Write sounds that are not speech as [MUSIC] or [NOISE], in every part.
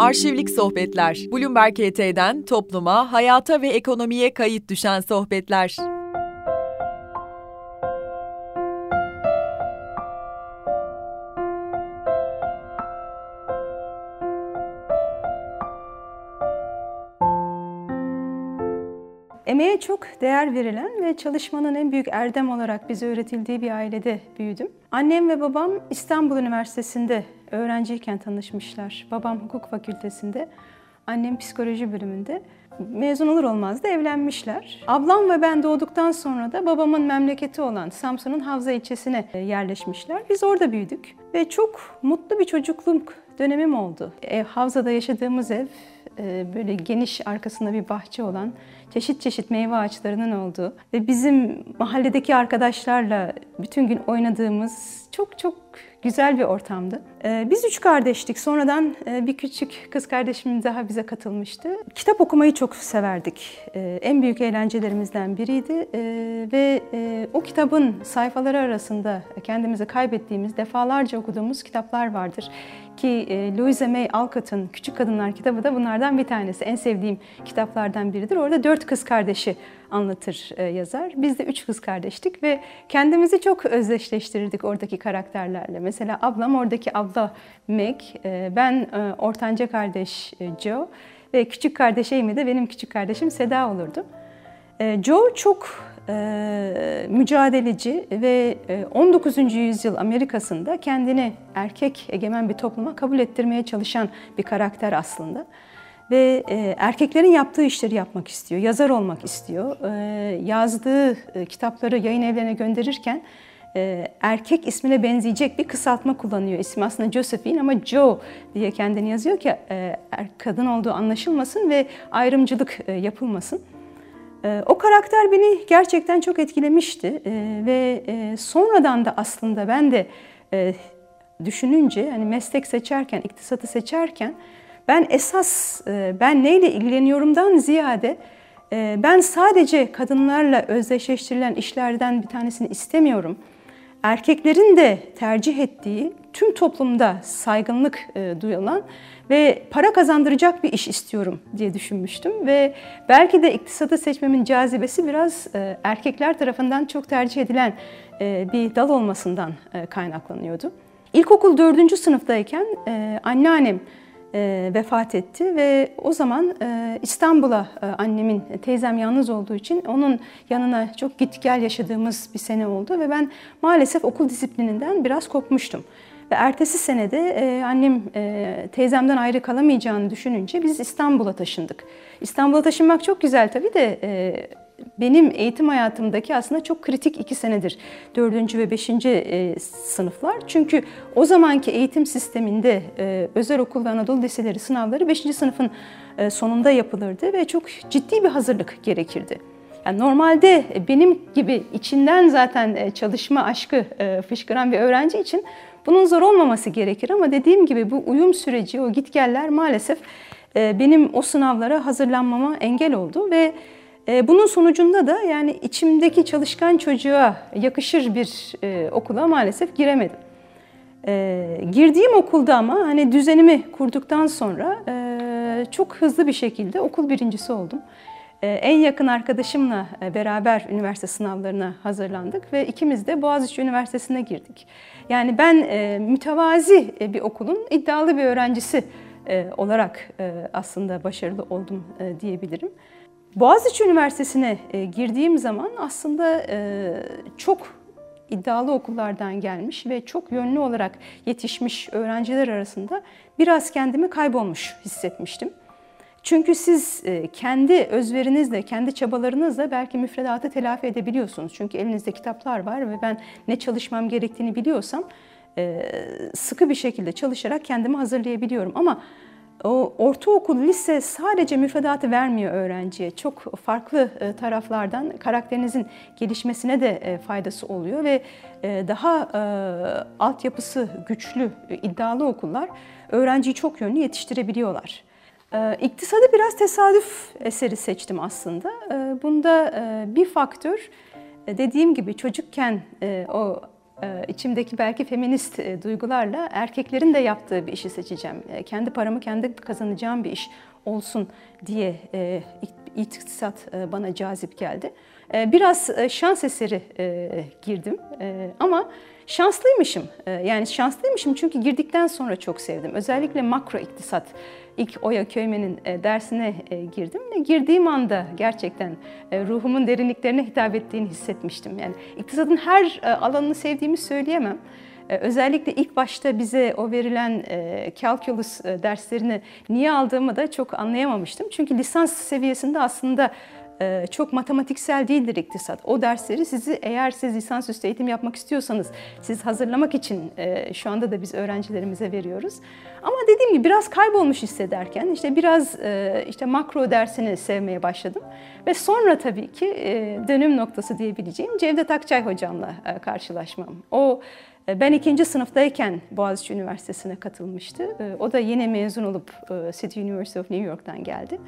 Arşivlik Sohbetler. Bloomberg ET'den topluma, hayata ve ekonomiye kayıt düşen sohbetler. Emeğe çok değer verilen ve çalışmanın en büyük erdem olarak bize öğretildiği bir ailede büyüdüm. Annem ve babam İstanbul Üniversitesi'nde öğrenciyken tanışmışlar. Babam hukuk fakültesinde, annem psikoloji bölümünde. Mezun olur olmaz da evlenmişler. Ablam ve ben doğduktan sonra da babamın memleketi olan Samsun'un Havza ilçesine yerleşmişler. Biz orada büyüdük ve çok mutlu bir çocukluk dönemim oldu. Ev, Havza'da yaşadığımız ev e, böyle geniş arkasında bir bahçe olan çeşit çeşit meyve ağaçlarının olduğu ve bizim mahalledeki arkadaşlarla bütün gün oynadığımız çok çok güzel bir ortamdı. E, biz üç kardeştik. Sonradan e, bir küçük kız kardeşim daha bize katılmıştı. Kitap okumayı çok severdik. En büyük eğlencelerimizden biriydi ve o kitabın sayfaları arasında kendimizi kaybettiğimiz, defalarca okuduğumuz kitaplar vardır. Ki Louisa May Alcott'ın Küçük Kadınlar kitabı da bunlardan bir tanesi. En sevdiğim kitaplardan biridir. Orada dört kız kardeşi anlatır e, yazar. Biz de üç kız kardeştik ve kendimizi çok özdeşleştirirdik oradaki karakterlerle. Mesela ablam oradaki abla Meg, e, ben e, ortanca kardeş Joe ve küçük kardeş Amy de benim küçük kardeşim Seda olurdu. Joe çok e, mücadeleci ve 19. yüzyıl Amerika'sında kendini erkek egemen bir topluma kabul ettirmeye çalışan bir karakter aslında ve e, erkeklerin yaptığı işleri yapmak istiyor, yazar olmak istiyor. E, yazdığı e, kitapları yayın evlerine gönderirken e, erkek ismine benzeyecek bir kısaltma kullanıyor. İsmi aslında Josephine ama Joe diye kendini yazıyor ki e, er, kadın olduğu anlaşılmasın ve ayrımcılık e, yapılmasın. E, o karakter beni gerçekten çok etkilemişti e, ve e, sonradan da aslında ben de e, düşününce hani meslek seçerken, iktisatı seçerken ben esas e, ben neyle ilgileniyorumdan ziyade ben sadece kadınlarla özdeşleştirilen işlerden bir tanesini istemiyorum. Erkeklerin de tercih ettiği tüm toplumda saygınlık e, duyulan ve para kazandıracak bir iş istiyorum diye düşünmüştüm ve belki de iktisatı seçmemin cazibesi biraz erkekler tarafından çok tercih edilen bir dal olmasından kaynaklanıyordu. İlkokul dördüncü sınıftayken anneannem e, vefat etti ve o zaman e, İstanbul'a e, annemin teyzem yalnız olduğu için onun yanına çok git gel yaşadığımız bir sene oldu ve ben maalesef okul disiplininden biraz kopmuştum. Ve ertesi senede e, annem e, teyzemden ayrı kalamayacağını düşününce biz İstanbul'a taşındık. İstanbul'a taşınmak çok güzel tabii de e, benim eğitim hayatımdaki aslında çok kritik iki senedir. Dördüncü ve beşinci e, sınıflar. Çünkü o zamanki eğitim sisteminde e, özel okul ve Anadolu liseleri sınavları beşinci sınıfın e, sonunda yapılırdı ve çok ciddi bir hazırlık gerekirdi. Yani normalde benim gibi içinden zaten çalışma aşkı fışkıran bir öğrenci için bunun zor olmaması gerekir ama dediğim gibi bu uyum süreci, o gitgeller maalesef benim o sınavlara hazırlanmama engel oldu ve bunun sonucunda da yani içimdeki çalışkan çocuğa yakışır bir e, okula maalesef giremedim. E, girdiğim okulda ama hani düzenimi kurduktan sonra çok hızlı bir şekilde okul birincisi oldum. En yakın arkadaşımla beraber üniversite sınavlarına hazırlandık ve ikimiz de Boğaziçi Üniversitesi'ne girdik. Yani ben mütevazi bir okulun iddialı bir öğrencisi olarak aslında başarılı oldum diyebilirim. Boğaziçi Üniversitesi'ne e, girdiğim zaman aslında e, çok iddialı okullardan gelmiş ve çok yönlü olarak yetişmiş öğrenciler arasında biraz kendimi kaybolmuş hissetmiştim. Çünkü siz e, kendi özverinizle, kendi çabalarınızla belki müfredatı telafi edebiliyorsunuz. Çünkü elinizde kitaplar var ve ben ne çalışmam gerektiğini biliyorsam sıkı bir şekilde çalışarak kendimi hazırlayabiliyorum. Ama o ortaokul, lise sadece müfredatı vermiyor öğrenciye. Çok farklı e, taraflardan karakterinizin gelişmesine de e, faydası oluyor ve e, daha altyapısı güçlü, iddialı okullar öğrenciyi çok yönlü yetiştirebiliyorlar. İktisadı biraz tesadüf eseri seçtim aslında. Bunda bir faktör dediğim gibi çocukken o içimdeki belki feminist e, duygularla erkeklerin de yaptığı bir işi seçeceğim. E, kendi paramı kendi kazanacağım bir iş olsun diye iktisat bana cazip geldi. Biraz şans eseri girdim ama şanslıymışım. Yani şanslıymışım çünkü girdikten sonra çok sevdim. Özellikle makro iktisat ilk Oya Köymen'in dersine girdim ve girdiğim anda gerçekten ruhumun derinliklerine hitap ettiğini hissetmiştim. Yani iktisadın her alanını sevdiğimi söyleyemem. Özellikle ilk başta bize o verilen e, calculus derslerini niye aldığımı da çok anlayamamıştım. Çünkü lisans seviyesinde aslında e, çok matematiksel değildir iktisat. O dersleri sizi eğer siz lisansüstü eğitim yapmak istiyorsanız siz hazırlamak için e, şu anda da biz öğrencilerimize veriyoruz. Ama dediğim gibi biraz kaybolmuş hissederken işte biraz e, işte makro dersini sevmeye başladım. Ve sonra tabii ki dönüm noktası diyebileceğim Cevdet Akçay hocamla karşılaşmam. O ben ikinci sınıftayken Boğaziçi Üniversitesi'ne katılmıştı. O da yeni mezun olup City University of New York'tan geldi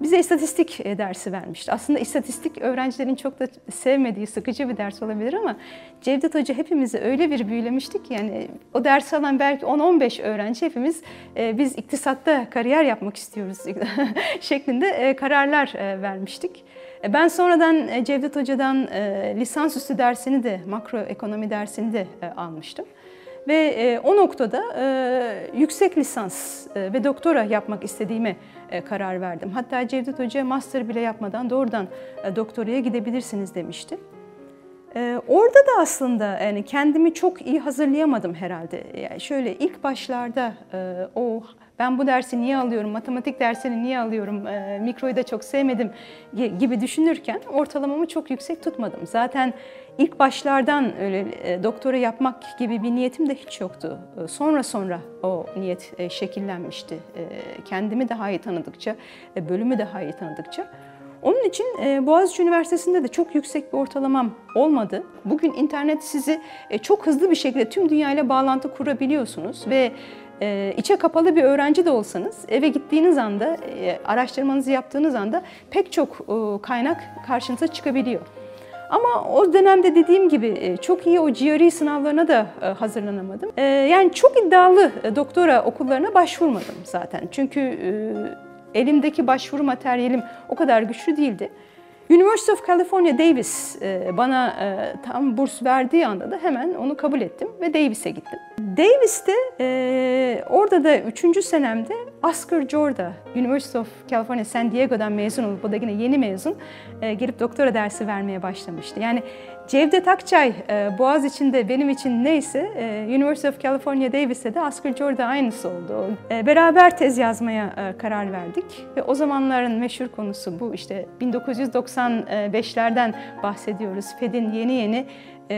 bize istatistik e, dersi vermişti. Aslında istatistik öğrencilerin çok da sevmediği sıkıcı bir ders olabilir ama Cevdet Hoca hepimizi öyle bir büyülemiştik ki yani o ders alan belki 10-15 öğrenci hepimiz e, biz iktisatta kariyer yapmak istiyoruz [LAUGHS] şeklinde e, kararlar vermiştik. Ben sonradan Cevdet Hoca'dan lisansüstü dersini de makro ekonomi dersini de almıştım. Ve o noktada yüksek lisans ve doktora yapmak istediğimi karar verdim. Hatta Cevdet Hoca master bile yapmadan doğrudan e, doktoraya gidebilirsiniz demişti. E, orada da aslında yani kendimi çok iyi hazırlayamadım herhalde. Yani şöyle ilk başlarda o ben bu dersi niye alıyorum, matematik dersini niye alıyorum, e, mikroyu da çok sevmedim gibi düşünürken ortalamamı çok yüksek tutmadım. Zaten ilk başlardan öyle e, doktora yapmak gibi bir niyetim de hiç yoktu. E, sonra sonra o niyet e, şekillenmişti. E, kendimi daha iyi tanıdıkça, e, bölümü daha iyi tanıdıkça. Onun için e, Boğaziçi Üniversitesi'nde de çok yüksek bir ortalamam olmadı. Bugün internet sizi e, çok hızlı bir şekilde tüm dünyayla bağlantı kurabiliyorsunuz ve e, içe kapalı bir öğrenci de olsanız eve gittiğiniz anda, e, araştırmanızı yaptığınız anda pek çok e, kaynak karşınıza çıkabiliyor. Ama o dönemde dediğim gibi e, çok iyi o GRE sınavlarına da e, hazırlanamadım. Yani çok iddialı doktora okullarına başvurmadım zaten. Çünkü elimdeki başvuru materyalim o kadar güçlü değildi. University of California Davis e, bana e, tam burs verdiği anda da hemen onu kabul ettim ve Davis'e gittim. Davis'te e, orada da üçüncü senemde Oscar Jorda, University of California San Diego'dan mezun olup, o da yine yeni mezun, gelip doktora dersi vermeye başlamıştı. Yani Cevdet Akçay e, Boğaz içinde benim için neyse e, University of California Davis'te de Oscar Jorda aynısı oldu. E, beraber tez yazmaya karar verdik ve o zamanların meşhur konusu bu işte 1995'lerden bahsediyoruz. Fed'in yeni yeni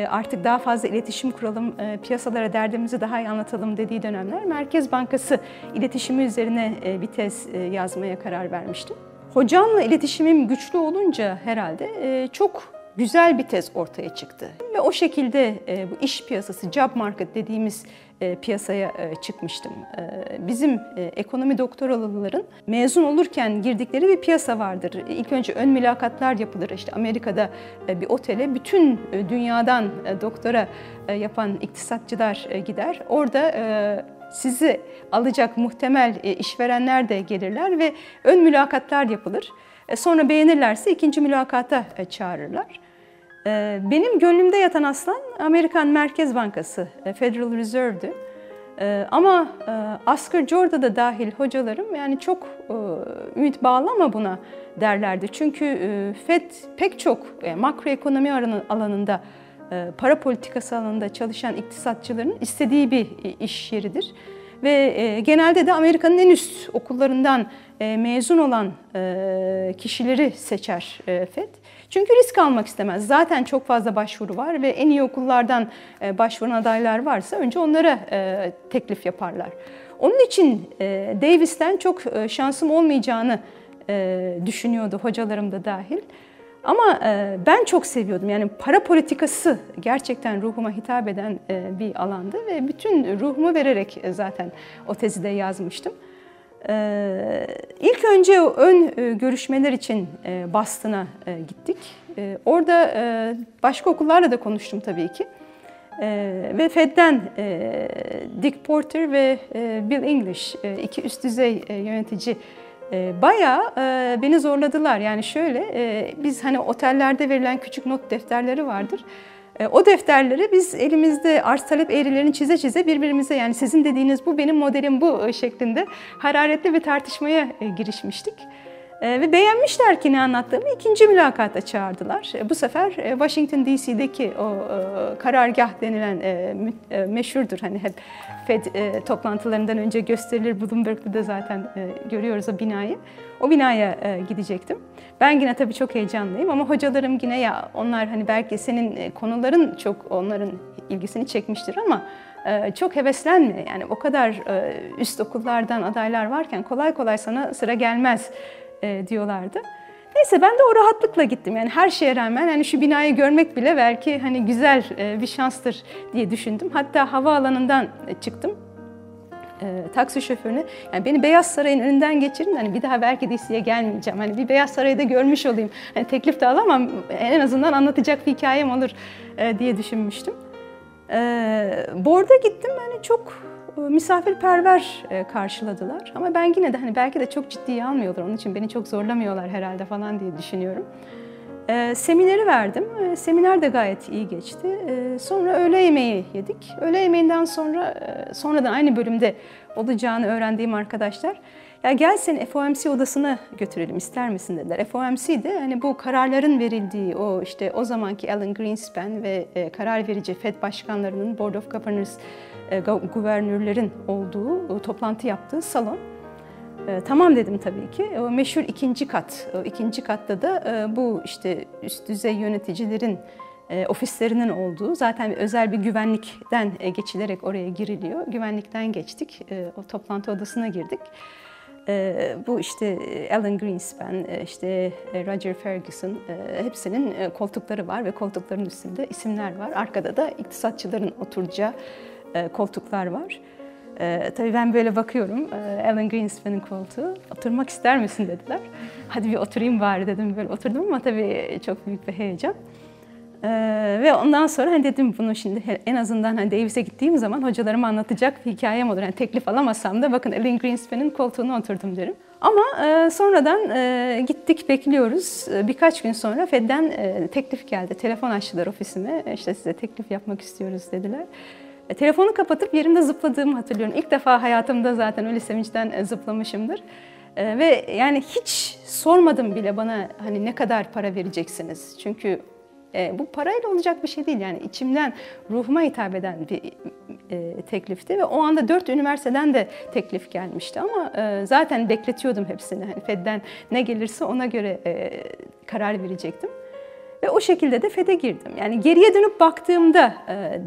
artık daha fazla iletişim kuralım, piyasalara derdimizi daha iyi anlatalım dediği dönemler Merkez Bankası iletişimi üzerine bir tez yazmaya karar vermiştim. Hocamla iletişimim güçlü olunca herhalde çok güzel bir tez ortaya çıktı. Ve o şekilde e, bu iş piyasası, job market dediğimiz e, piyasaya e, çıkmıştım. E, bizim e, ekonomi doktoralıların mezun olurken girdikleri bir piyasa vardır. İlk önce ön mülakatlar yapılır. İşte Amerika'da e, bir otele bütün e, dünyadan e, doktora e, yapan iktisatçılar e, gider. Orada e, sizi alacak muhtemel e, işverenler de gelirler ve ön mülakatlar yapılır. E, sonra beğenirlerse ikinci mülakata e, çağırırlar. E, benim gönlümde yatan aslan Amerikan Merkez Bankası, Federal Reserve'dü. Ama Oscar Jorda da dahil hocalarım yani çok ümit bağlama buna derlerdi. Çünkü FED pek çok makroekonomi alanında, para politikası alanında çalışan iktisatçıların istediği bir iş yeridir. Ve genelde de Amerika'nın en üst okullarından e, mezun olan e, kişileri seçer e, FED. Çünkü risk almak istemez. Zaten çok fazla başvuru var ve en iyi okullardan başvuran adaylar varsa önce onlara teklif yaparlar. Onun için Davis'ten çok şansım olmayacağını düşünüyordu hocalarım da dahil. Ama ben çok seviyordum. Yani para politikası gerçekten ruhuma hitap eden bir alandı ve bütün ruhumu vererek zaten o tezi de yazmıştım. Ee, ilk önce ön e, görüşmeler için e, Boston'a e, gittik. Orada başka okullarla da konuştum tabii ki. ve Fed'den Dick Porter ve Bill English iki üst düzey yönetici bayağı beni zorladılar. Yani şöyle biz hani otellerde verilen küçük not defterleri vardır. O defterleri biz elimizde arz talep eğrilerini çize çize birbirimize yani sizin dediğiniz bu benim modelim bu şeklinde hararetli bir tartışmaya girişmiştik. Ee, ve beğenmişler ki ne anlattığımı ikinci mülakata çağırdılar. E, bu sefer e, Washington DC'deki o e, karargah denilen meşhurdur hani hep Fed toplantılarından önce gösterilir. Bloomberg'de de zaten görüyoruz o binayı. O binaya gidecektim. Ben yine tabii çok heyecanlıyım ama hocalarım yine ya onlar hani belki senin konuların çok onların ilgisini çekmiştir ama çok heveslenme. Yani o kadar üst okullardan adaylar varken kolay kolay sana sıra gelmez e, diyorlardı. Neyse ben de o rahatlıkla gittim. Yani her şeye rağmen hani şu binayı görmek bile belki hani güzel e, bir şanstır diye düşündüm. Hatta havaalanından çıktım. E, taksi şoförüne yani beni Beyaz Saray'ın önünden geçirin hani bir daha belki DC'ye gelmeyeceğim. Hani bir Beyaz Saray'da görmüş olayım. Hani teklif de alamam en azından anlatacak bir hikayem olur e, diye düşünmüştüm. E, Bord'a gittim hani çok e, misafirperver e, karşıladılar. Ama ben yine de hani belki de çok ciddiye almıyorlar. Onun için beni çok zorlamıyorlar herhalde falan diye düşünüyorum. E, semineri verdim. E, seminer de gayet iyi geçti. E, sonra öğle yemeği yedik. Öğle yemeğinden sonra e, sonradan aynı bölümde olacağını öğrendiğim arkadaşlar ya gel seni FOMC odasına götürelim ister misin dediler. FOMC de hani bu kararların verildiği o işte o zamanki Alan Greenspan ve e, karar verici Fed başkanlarının Board of Governors e, guvernörlerin olduğu, toplantı yaptığı salon. E, tamam dedim tabii ki. O meşhur ikinci kat. O ikinci katta da e, bu işte üst düzey yöneticilerin ofislerinin olduğu zaten özel bir güvenlikten geçilerek oraya giriliyor. Güvenlikten geçtik. O toplantı odasına girdik. Bu işte Alan Greenspan, işte Roger Ferguson hepsinin koltukları var ve koltukların üstünde isimler var. Arkada da iktisatçıların oturacağı e, koltuklar var. E, tabii ben böyle bakıyorum, e, Alan Greenspan'ın koltuğu. Oturmak ister misin dediler. Hadi bir oturayım bari dedim. Böyle oturdum ama tabii çok büyük bir heyecan. Ee, ve ondan sonra hani dedim bunu şimdi en azından hani Davis'e gittiğim zaman hocalarıma anlatacak bir hikayem olur. Yani teklif alamasam da bakın Alan Greenspan'ın koltuğuna oturdum derim. Ama e, sonradan e, gittik bekliyoruz. E, birkaç gün sonra Fed'den e, teklif geldi. Telefon açtılar ofisime. E, işte size teklif yapmak istiyoruz dediler. E, telefonu kapatıp yerimde zıpladığımı hatırlıyorum. İlk defa hayatımda zaten öyle sevinçten e, zıplamışımdır. E, ve yani hiç sormadım bile bana hani ne kadar para vereceksiniz. Çünkü e, bu parayla olacak bir şey değil. Yani içimden ruhuma hitap eden bir teklifti ve o anda dört üniversiteden de teklif gelmişti ama zaten bekletiyordum hepsini. Hani Fed'den ne gelirse ona göre karar verecektim. Ve o şekilde de FED'e girdim. Yani geriye dönüp baktığımda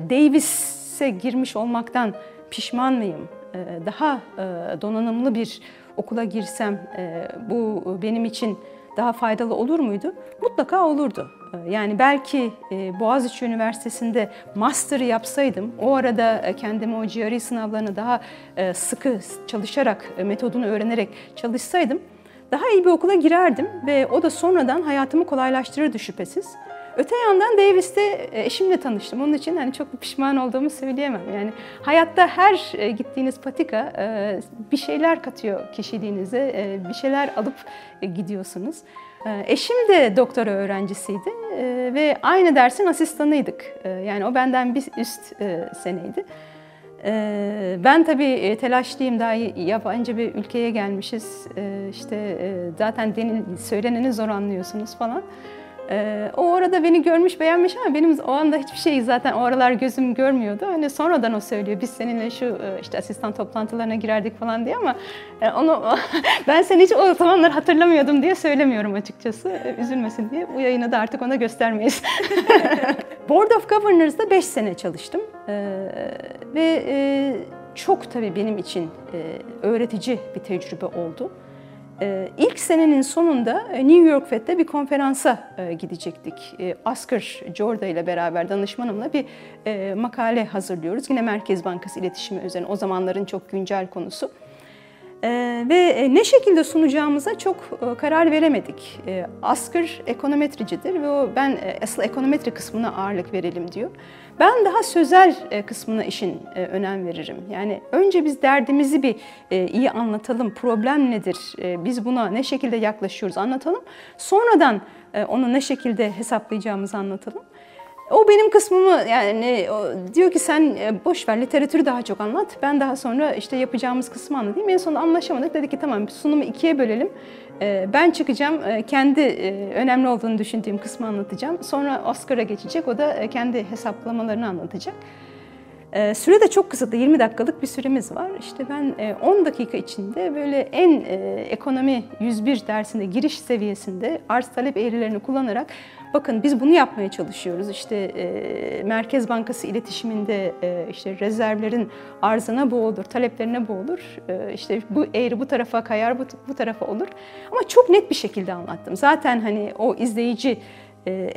Davis hapse girmiş olmaktan pişman mıyım? Ee, daha e, donanımlı bir okula girsem e, bu benim için daha faydalı olur muydu? Mutlaka olurdu. Ee, yani belki e, Boğaziçi Üniversitesi'nde master yapsaydım, o arada kendimi o GRE sınavlarını daha sıkı çalışarak, metodunu öğrenerek çalışsaydım daha iyi bir okula girerdim ve o da sonradan hayatımı kolaylaştırırdı şüphesiz. Öte yandan Davis'te e, eşimle tanıştım. Onun için hani çok pişman olduğumu söyleyemem. Yani hayatta her e, gittiğiniz patika e, bir şeyler katıyor kişiliğinize, bir şeyler alıp gidiyorsunuz. Eşim de doktora öğrencisiydi ve aynı dersin asistanıydık. Yani o benden bir üst seneydi. Ben tabii telaşlıyım, daha yabancı bir ülkeye gelmişiz. İşte zaten söyleneni zor anlıyorsunuz falan. Ee, o orada beni görmüş beğenmiş ama benim o anda hiçbir şey zaten o aralar gözüm görmüyordu. Hani sonradan o söylüyor biz seninle şu e, işte asistan toplantılarına girerdik falan diye ama e, onu [LAUGHS] ben seni hiç o zamanlar hatırlamıyordum diye söylemiyorum açıkçası. E, üzülmesin diye. Bu yayını da artık ona göstermeyiz. [LAUGHS] Board of Governors'da 5 sene çalıştım. Ve çok tabii benim için öğretici bir tecrübe oldu. Ee, ilk senenin sonunda e, New York Fed'de bir konferansa e, gidecektik. E, Oscar Jorda ile beraber danışmanımla bir makale hazırlıyoruz. Yine Merkez Bankası iletişimi üzerine o zamanların çok güncel konusu. Ve ne şekilde sunacağımıza çok karar veremedik. Asker ekonometricidir ve o ben asıl ekonometri kısmına ağırlık verelim diyor. Ben daha sözel kısmına işin önem veririm. Yani önce biz derdimizi bir iyi anlatalım. Problem nedir? Biz buna ne şekilde yaklaşıyoruz anlatalım. Sonradan onu ne şekilde hesaplayacağımızı anlatalım. O benim kısmımı yani o, diyor ki sen e, boş ver literatürü daha çok anlat. Ben daha sonra işte yapacağımız kısmı anlatayım. En sonunda anlaşamadık. Dedi ki tamam sunumu ikiye bölelim. E, ben çıkacağım. E, kendi önemli olduğunu düşündüğüm kısmı anlatacağım. Sonra Oscar'a geçecek. O da kendi hesaplamalarını anlatacak. Süre de çok kısıtlı, 20 dakikalık bir süremiz var. İşte ben 10 dakika içinde böyle en ekonomi 101 dersinde giriş seviyesinde arz talep eğrilerini kullanarak Bakın biz bunu yapmaya çalışıyoruz. İşte e, Merkez Bankası iletişiminde e, işte rezervlerin arzına bu olur, taleplerine bu olur. E, işte bu eğri bu tarafa kayar, bu, bu tarafa olur. Ama çok net bir şekilde anlattım. Zaten hani o izleyici e, e,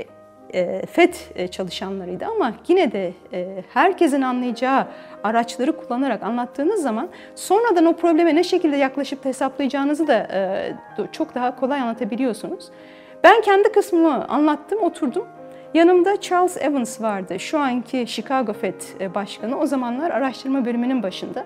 FED çalışanlarıydı ama yine de e, herkesin anlayacağı araçları kullanarak anlattığınız zaman sonradan o probleme ne şekilde yaklaşıp hesaplayacağınızı da e, çok daha kolay anlatabiliyorsunuz. Ben kendi kısmımı anlattım, oturdum. Yanımda Charles Evans vardı, şu anki Chicago Fed e, Başkanı. O zamanlar araştırma bölümünün başında.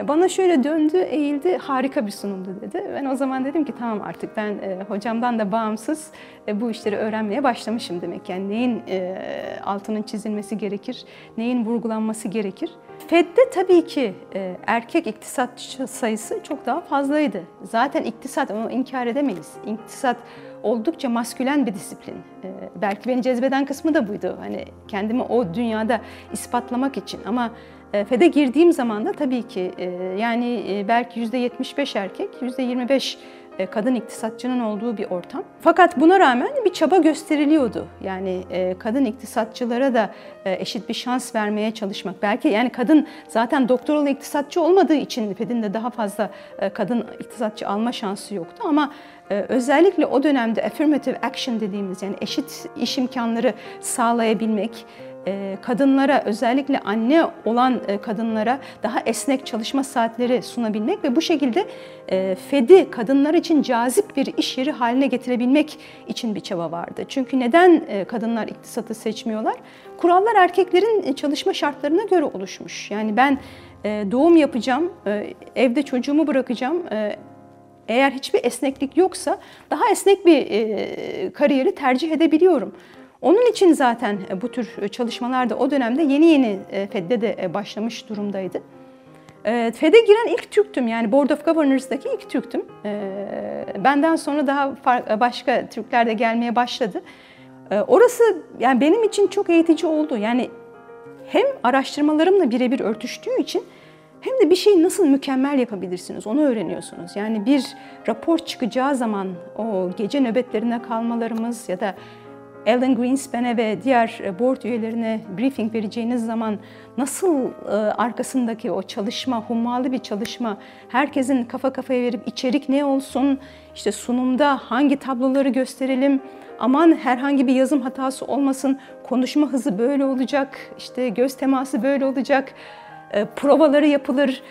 E, bana şöyle döndü, eğildi, harika bir sunumdu dedi. Ben o zaman dedim ki tamam artık ben e, hocamdan da bağımsız e, bu işleri öğrenmeye başlamışım demek. Yani neyin e, altının çizilmesi gerekir, neyin vurgulanması gerekir. Fed'de tabii ki e, erkek iktisatçı sayısı çok daha fazlaydı. Zaten iktisat, onu inkar edemeyiz. İktisat oldukça maskülen bir disiplin. Ee, belki beni cezbeden kısmı da buydu. Hani kendimi o dünyada ispatlamak için ama e, FED'e girdiğim zaman da tabii ki e, yani e, belki %75 erkek, %25 e, kadın iktisatçının olduğu bir ortam. Fakat buna rağmen bir çaba gösteriliyordu. Yani e, kadın iktisatçılara da e, eşit bir şans vermeye çalışmak. Belki yani kadın zaten doktoralı iktisatçı olmadığı için FED'in de daha fazla kadın iktisatçı alma şansı yoktu ama özellikle o dönemde affirmative action dediğimiz yani eşit iş imkanları sağlayabilmek, e, kadınlara özellikle anne olan e, kadınlara daha esnek çalışma saatleri sunabilmek ve bu şekilde e, FED'i kadınlar için cazip bir iş yeri haline getirebilmek için bir çaba vardı. Çünkü neden kadınlar iktisatı seçmiyorlar? Kurallar erkeklerin çalışma şartlarına göre oluşmuş. Yani ben doğum yapacağım, evde çocuğumu bırakacağım, eğer hiçbir esneklik yoksa daha esnek bir kariyeri tercih edebiliyorum. Onun için zaten e, bu tür e, çalışmalar da o dönemde yeni yeni e, FED'de de başlamış durumdaydı. FED'e giren ilk Türktüm yani Board of Governors'daki ilk Türktüm. Benden sonra daha başka Türkler de gelmeye başladı. Orası yani benim için çok eğitici oldu. Yani hem araştırmalarımla birebir örtüştüğü için hem de bir şeyi nasıl mükemmel yapabilirsiniz onu öğreniyorsunuz. Yani bir rapor çıkacağı zaman o gece nöbetlerine kalmalarımız ya da Alan Greenspan'e ve diğer e, board üyelerine briefing vereceğiniz zaman nasıl e, arkasındaki o çalışma, hummalı bir çalışma, herkesin kafa kafaya verip içerik ne olsun, işte sunumda hangi tabloları gösterelim, aman herhangi bir yazım hatası olmasın, konuşma hızı böyle olacak, işte göz teması böyle olacak, e, provaları yapılır,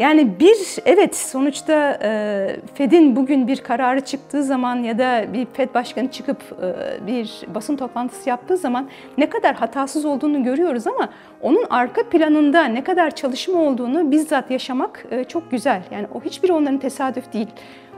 yani bir, evet sonuçta e, Fed'in bugün bir kararı çıktığı zaman ya da bir Fed başkanı çıkıp e, bir basın toplantısı yaptığı zaman ne kadar hatasız olduğunu görüyoruz ama onun arka planında ne kadar çalışma olduğunu bizzat yaşamak e, çok güzel. Yani o hiçbir onların tesadüf değil.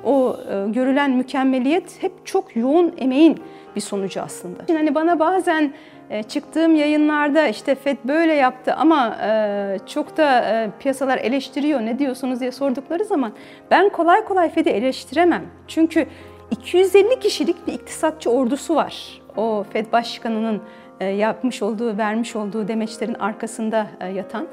O görülen mükemmeliyet hep çok yoğun emeğin bir sonucu aslında. Şimdi hani bana bazen e, çıktığım yayınlarda işte FED böyle yaptı ama e, çok da e, piyasalar eleştiriyor ne diyorsunuz diye sordukları zaman ben kolay kolay FED'i eleştiremem. Çünkü 250 kişilik bir iktisatçı ordusu var. O FED başkanının yapmış olduğu, vermiş olduğu demeçlerin arkasında yatan.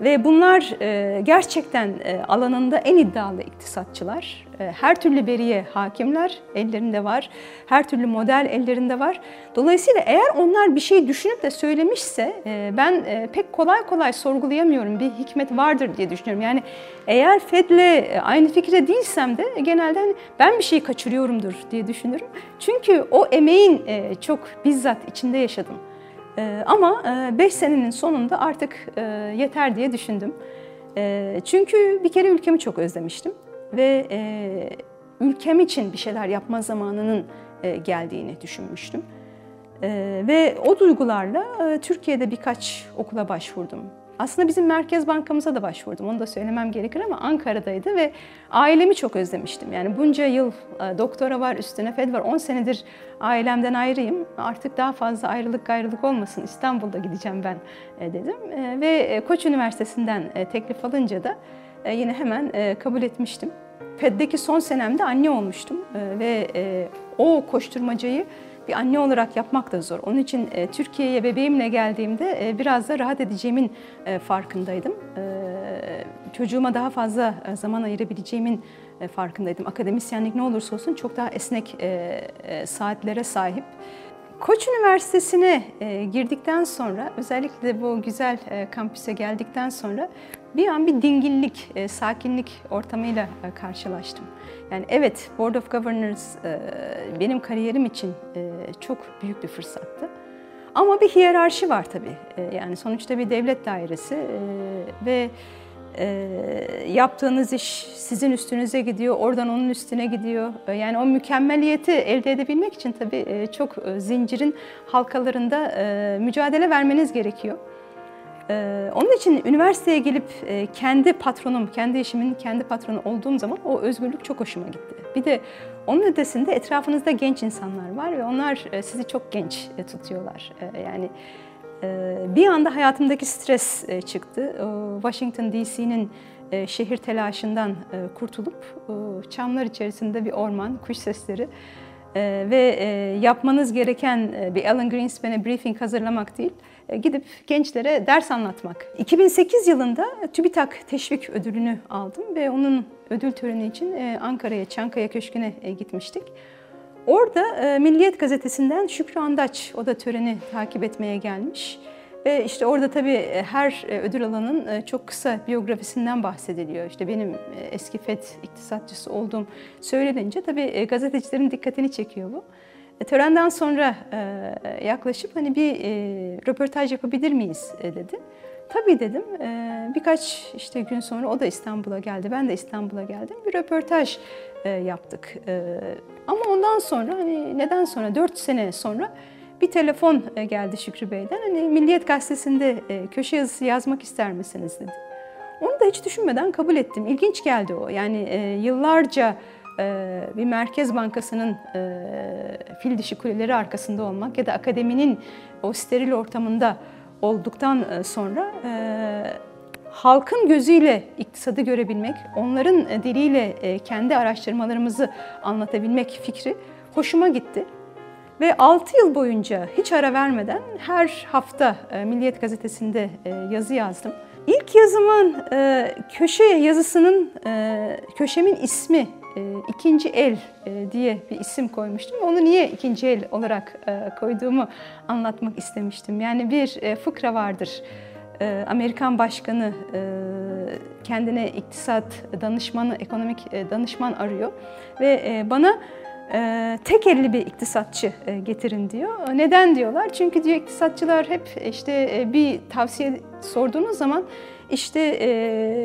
Ve bunlar e, gerçekten e, alanında en iddialı iktisatçılar. E, her türlü veriye hakimler, ellerinde var. Her türlü model ellerinde var. Dolayısıyla eğer onlar bir şey düşünüp de söylemişse ben pek kolay kolay sorgulayamıyorum. Bir hikmet vardır diye düşünüyorum. Yani eğer Fed'le aynı fikirde değilsem de genelde hani ben bir şeyi kaçırıyorumdur diye düşünürüm. Çünkü o emeğin çok bizzat içinde yaşadım. Ee, ama 5 e, senenin sonunda artık e, yeter diye düşündüm. E, çünkü bir kere ülkemi çok özlemiştim ve e, ülkem için bir şeyler yapma zamanının geldiğini düşünmüştüm. E, ve o duygularla Türkiye'de birkaç okula başvurdum. Aslında bizim Merkez Bankamıza da başvurdum. Onu da söylemem gerekir ama Ankara'daydı ve ailemi çok özlemiştim. Yani bunca yıl e, doktora var, üstüne FED var. 10 senedir ailemden ayrıyım. Artık daha fazla ayrılık gayrılık olmasın. İstanbul'da gideceğim ben e, dedim. E, ve Koç Üniversitesi'nden teklif alınca da yine hemen kabul etmiştim. FED'deki son senemde anne olmuştum ve o koşturmacayı bir anne olarak yapmak da zor. Onun için e, Türkiye'ye bebeğimle geldiğimde e, biraz da rahat edeceğimin e, farkındaydım. E, çocuğuma daha fazla e, zaman ayırabileceğimin e, farkındaydım. Akademisyenlik ne olursa olsun çok daha esnek e, e, saatlere sahip. Koç Üniversitesi'ne e, girdikten sonra, özellikle bu güzel e, kampüse geldikten sonra bir an bir dinginlik, e, sakinlik ortamıyla e, karşılaştım. Yani evet, Board of Governors e, benim kariyerim için e, çok büyük bir fırsattı. Ama bir hiyerarşi var tabii. E, yani sonuçta bir devlet dairesi e, ve e, yaptığınız iş sizin üstünüze gidiyor, oradan onun üstüne gidiyor. E, yani o mükemmeliyeti elde edebilmek için tabii e, çok e, zincirin halkalarında e, mücadele vermeniz gerekiyor. Ee, onun için üniversiteye gelip e, kendi patronum, kendi işimin kendi patronu olduğum zaman o özgürlük çok hoşuma gitti. Bir de onun ötesinde etrafınızda genç insanlar var ve onlar e, sizi çok genç e, tutuyorlar. Yani bir anda hayatımdaki stres çıktı. Washington DC'nin şehir telaşından kurtulup çamlar içerisinde bir orman, kuş sesleri ve yapmanız gereken bir Alan Greenspan'e briefing hazırlamak değil, e, gidip gençlere ders anlatmak. 2008 yılında TÜBİTAK Teşvik Ödülünü aldım ve onun ödül töreni için e, Ankara'ya, Çankaya Köşkü'ne e, gitmiştik. Orada Milliyet Gazetesi'nden Şükrü Andaç, o da töreni takip etmeye gelmiş. Ve işte orada tabii her ödül alanın çok kısa biyografisinden bahsediliyor. İşte benim eski FED iktisatçısı olduğum söylenince tabii gazetecilerin dikkatini çekiyor bu. E, törenden sonra e, yaklaşıp hani bir e, röportaj yapabilir miyiz dedi. Tabii dedim. Birkaç işte gün sonra o da İstanbul'a geldi. Ben de İstanbul'a geldim. Bir röportaj yaptık. Ama ondan sonra hani neden sonra? Dört sene sonra bir telefon geldi Şükrü Bey'den. Hani Milliyet Gazetesi'nde köşe yazısı yazmak ister misiniz dedi. Onu da hiç düşünmeden kabul ettim. İlginç geldi o. Yani yıllarca ee, bir Merkez Bankası'nın e, fil dişi kuleleri arkasında olmak ya da akademinin o steril ortamında olduktan e, sonra e, halkın gözüyle iktisadı görebilmek, onların diliyle kendi araştırmalarımızı anlatabilmek fikri hoşuma gitti. Ve 6 yıl boyunca hiç ara vermeden her hafta Milliyet Gazetesi'nde yazı yazdım. İlk yazımın köşe yazısının, köşemin ismi e, ikinci el e, diye bir isim koymuştum. Onu niye ikinci el olarak e, koyduğumu anlatmak istemiştim. Yani bir e, fıkra vardır. E, Amerikan başkanı e, kendine iktisat danışmanı, ekonomik e, danışman arıyor ve e, bana e, tek elli bir iktisatçı e, getirin diyor. Neden diyorlar? Çünkü diyor iktisatçılar hep işte e, bir tavsiye sorduğunuz zaman işte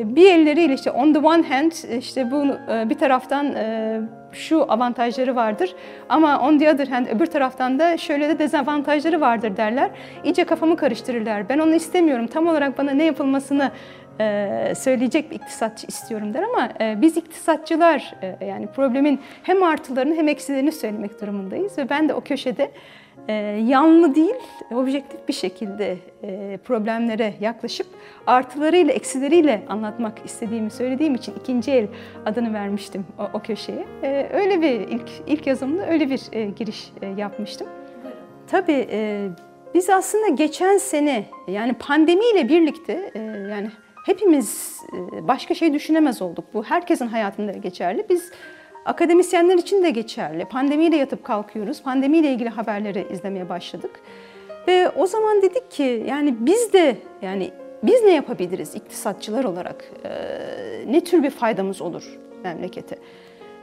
bir elleriyle işte on the one hand işte bu bir taraftan şu avantajları vardır ama on the other hand öbür taraftan da şöyle de dezavantajları vardır derler. İyice kafamı karıştırırlar. Ben onu istemiyorum. Tam olarak bana ne yapılmasını e, söyleyecek bir iktisatçı istiyorum der ama e, biz iktisatçılar e, yani problemin hem artılarını hem eksilerini söylemek durumundayız ve ben de o köşede e, yanlı değil, objektif bir şekilde e, problemlere yaklaşıp artılarıyla, eksileriyle anlatmak istediğimi söylediğim için ikinci el adını vermiştim o, o köşeye. Öyle bir ilk ilk yazımda öyle bir giriş yapmıştım. Tabii biz aslında geçen sene yani pandemiyle birlikte yani hepimiz e, başka şey düşünemez olduk. Bu herkesin hayatında geçerli. Biz Akademisyenler için de geçerli. Pandemiyle yatıp kalkıyoruz. Pandemiyle ilgili haberleri izlemeye başladık. Ve o zaman dedik ki yani biz de yani biz ne yapabiliriz iktisatçılar olarak? Ee, ne tür bir faydamız olur memlekete?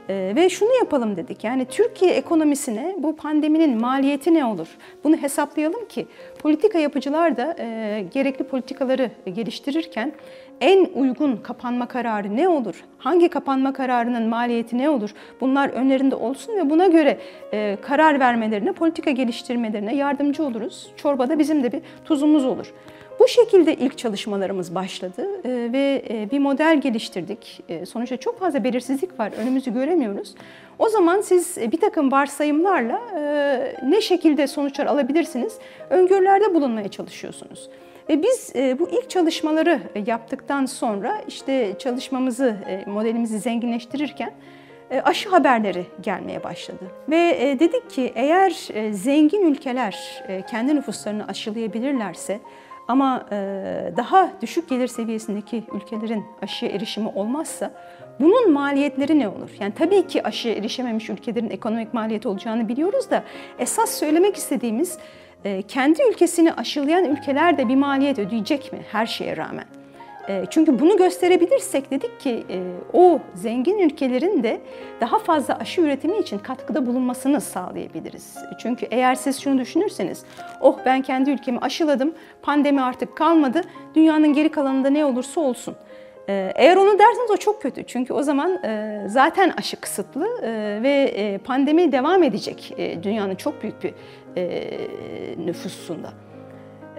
Ee, ve şunu yapalım dedik. Yani Türkiye ekonomisine bu pandeminin maliyeti ne olur? Bunu hesaplayalım ki politika yapıcılar da e, gerekli politikaları geliştirirken en uygun kapanma kararı ne olur? Hangi kapanma kararının maliyeti ne olur? Bunlar önlerinde olsun ve buna göre e, karar vermelerine, politika geliştirmelerine yardımcı oluruz. Çorbada bizim de bir tuzumuz olur. Bu şekilde ilk çalışmalarımız başladı e, ve e, bir model geliştirdik. E, sonuçta çok fazla belirsizlik var, önümüzü göremiyoruz. O zaman siz bir takım varsayımlarla ne şekilde sonuçlar alabilirsiniz? Öngörülerde bulunmaya çalışıyorsunuz. Ve biz bu ilk çalışmaları yaptıktan sonra işte çalışmamızı, modelimizi zenginleştirirken aşı haberleri gelmeye başladı. Ve dedik ki eğer zengin ülkeler kendi nüfuslarını aşılayabilirlerse ama daha düşük gelir seviyesindeki ülkelerin aşıya erişimi olmazsa bunun maliyetleri ne olur? Yani tabii ki aşıya erişememiş ülkelerin ekonomik maliyeti olacağını biliyoruz da esas söylemek istediğimiz kendi ülkesini aşılayan ülkeler de bir maliyet ödeyecek mi her şeye rağmen? Çünkü bunu gösterebilirsek dedik ki o zengin ülkelerin de daha fazla aşı üretimi için katkıda bulunmasını sağlayabiliriz. Çünkü eğer siz şunu düşünürseniz, oh ben kendi ülkemi aşıladım, pandemi artık kalmadı, dünyanın geri kalanında ne olursa olsun. Eğer onu derseniz o çok kötü. Çünkü o zaman zaten aşı kısıtlı ve pandemi devam edecek dünyanın çok büyük bir nüfusunda.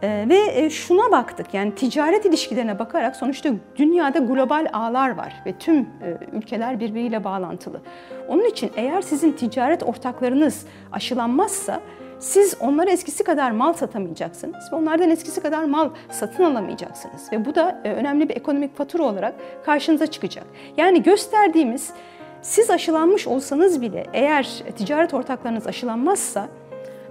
Ee, ve e, şuna baktık yani ticaret ilişkilerine bakarak sonuçta dünyada global ağlar var ve tüm e, ülkeler birbiriyle bağlantılı. Onun için eğer sizin ticaret ortaklarınız aşılanmazsa siz onlara eskisi kadar mal satamayacaksınız ve onlardan eskisi kadar mal satın alamayacaksınız. Ve bu da e, önemli bir ekonomik fatura olarak karşınıza çıkacak. Yani gösterdiğimiz siz aşılanmış olsanız bile eğer ticaret ortaklarınız aşılanmazsa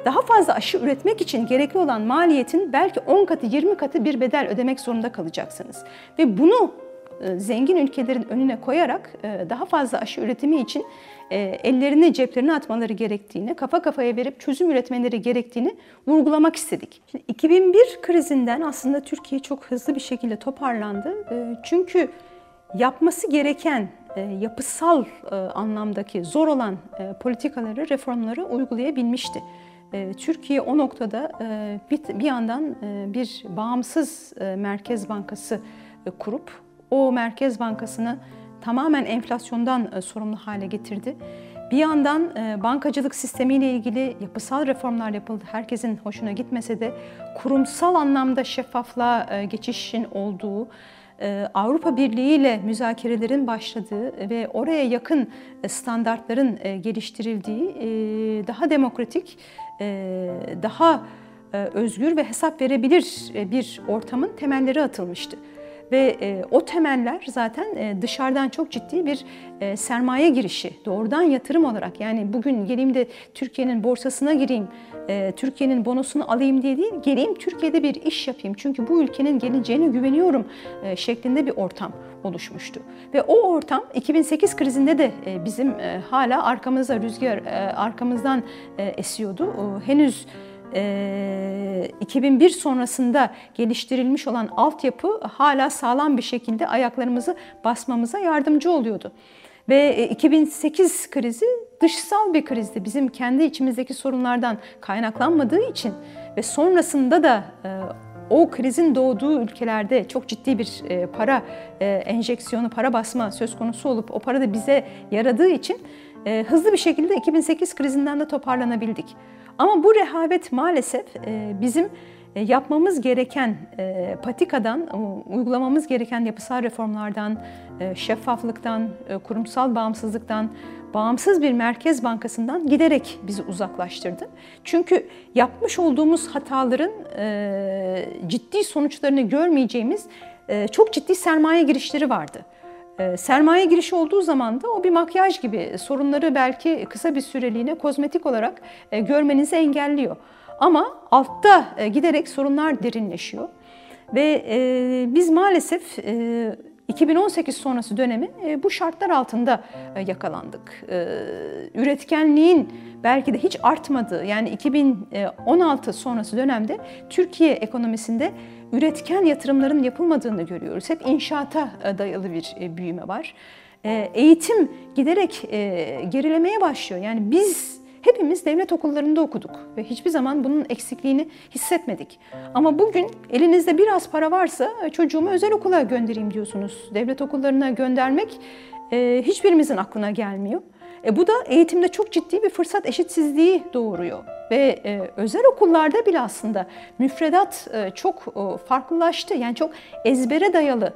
daha fazla aşı üretmek için gerekli olan maliyetin belki 10 katı 20 katı bir bedel ödemek zorunda kalacaksınız. Ve bunu e, zengin ülkelerin önüne koyarak e, daha fazla aşı üretimi için e, ellerini ceplerine atmaları gerektiğini, kafa kafaya verip çözüm üretmeleri gerektiğini vurgulamak istedik. Şimdi 2001 krizinden aslında Türkiye çok hızlı bir şekilde toparlandı. Çünkü yapması gereken yapısal anlamdaki zor olan politikaları, reformları uygulayabilmişti. Ee, Türkiye o noktada e, bir, yandan e, bir bağımsız e, merkez bankası kurup o merkez bankasını tamamen enflasyondan sorumlu hale getirdi. Bir yandan bankacılık sistemiyle ilgili yapısal reformlar yapıldı. Herkesin hoşuna gitmese de kurumsal anlamda şeffaflığa geçişin olduğu, Avrupa Birliği ile müzakerelerin başladığı ve oraya yakın standartların geliştirildiği daha demokratik daha e, özgür ve hesap verebilir e, bir ortamın temelleri atılmıştı. Ve o temeller zaten dışarıdan çok ciddi bir sermaye girişi, doğrudan yatırım olarak. Yani bugün geleyim de Türkiye'nin borsasına gireyim, Türkiye'nin bonosunu alayım diye değil, geleyim Türkiye'de bir iş yapayım. Çünkü bu ülkenin geleceğine güveniyorum şeklinde bir ortam oluşmuştu. Ve o ortam 2008 krizinde de e, bizim e, hala arkamızda rüzgar e, arkamızdan esiyordu. Henüz 2001 sonrasında geliştirilmiş olan altyapı hala sağlam bir şekilde ayaklarımızı basmamıza yardımcı oluyordu. Ve 2008 krizi dışsal bir krizdi. Bizim kendi içimizdeki sorunlardan kaynaklanmadığı için ve sonrasında da o krizin doğduğu ülkelerde çok ciddi bir e, para e, enjeksiyonu, para basma söz konusu olup o para da bize yaradığı için e, hızlı bir şekilde 2008 krizinden de toparlanabildik. Ama bu rehavet maalesef bizim yapmamız gereken patikadan, uygulamamız gereken yapısal reformlardan, şeffaflıktan, kurumsal bağımsızlıktan, bağımsız bir merkez bankasından giderek bizi uzaklaştırdı. Çünkü yapmış olduğumuz hataların e, ciddi sonuçlarını görmeyeceğimiz e, çok ciddi sermaye girişleri vardı. E, sermaye girişi olduğu zaman da o bir makyaj gibi sorunları belki kısa bir süreliğine kozmetik olarak e, görmenizi engelliyor. Ama altta e, giderek sorunlar derinleşiyor. Ve e, biz maalesef e, 2018 sonrası dönemi e, bu şartlar altında e, yakalandık. E, üretkenliğin belki de hiç artmadığı yani 2016 sonrası dönemde Türkiye ekonomisinde üretken yatırımların yapılmadığını görüyoruz. Hep inşaata dayalı bir büyüme var. eğitim giderek gerilemeye başlıyor. Yani biz hepimiz devlet okullarında okuduk ve hiçbir zaman bunun eksikliğini hissetmedik. Ama bugün elinizde biraz para varsa çocuğumu özel okula göndereyim diyorsunuz. Devlet okullarına göndermek e, hiçbirimizin aklına gelmiyor. E, bu da eğitimde çok ciddi bir fırsat eşitsizliği doğuruyor. Ve e, özel okullarda bile aslında müfredat e, çok e, farklılaştı. Yani çok ezbere dayalı.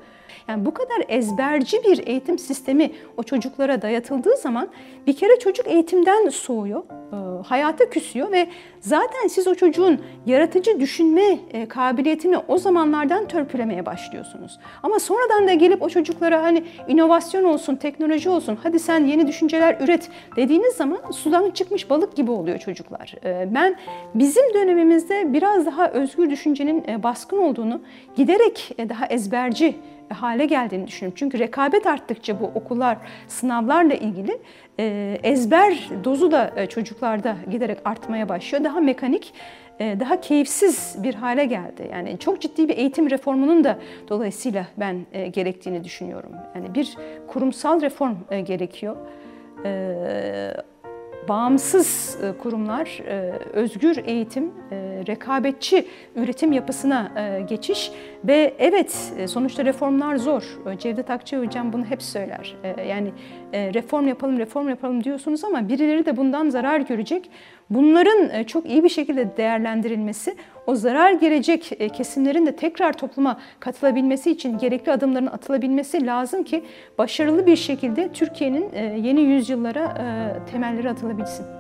Yani bu kadar ezberci bir eğitim sistemi o çocuklara dayatıldığı zaman bir kere çocuk eğitimden soğuyor, e, hayata küsüyor ve zaten siz o çocuğun yaratıcı düşünme e, kabiliyetini o zamanlardan törpülemeye başlıyorsunuz. Ama sonradan da gelip o çocuklara hani inovasyon olsun, teknoloji olsun, hadi sen yeni düşünceler üret dediğiniz zaman sudan çıkmış balık gibi oluyor çocuklar. E, ben bizim dönemimizde biraz daha özgür düşüncenin baskın olduğunu, giderek daha ezberci hale geldiğini düşünüyorum. Çünkü rekabet arttıkça bu okullar sınavlarla ilgili e, ezber dozu da e, çocuklarda giderek artmaya başlıyor. Daha mekanik, e, daha keyifsiz bir hale geldi. Yani çok ciddi bir eğitim reformunun da dolayısıyla ben gerektiğini düşünüyorum. Yani bir kurumsal reform gerekiyor bağımsız e, kurumlar, e, özgür eğitim, e, rekabetçi üretim yapısına geçiş ve evet sonuçta reformlar zor. Cevdet Akçay Hocam bunu hep söyler. Yani reform yapalım, reform yapalım diyorsunuz ama birileri de bundan zarar görecek. Bunların çok iyi bir şekilde değerlendirilmesi, o zarar gelecek kesimlerin de tekrar topluma katılabilmesi için gerekli adımların atılabilmesi lazım ki başarılı bir şekilde Türkiye'nin yeni yüzyıllara temelleri atılabilsin.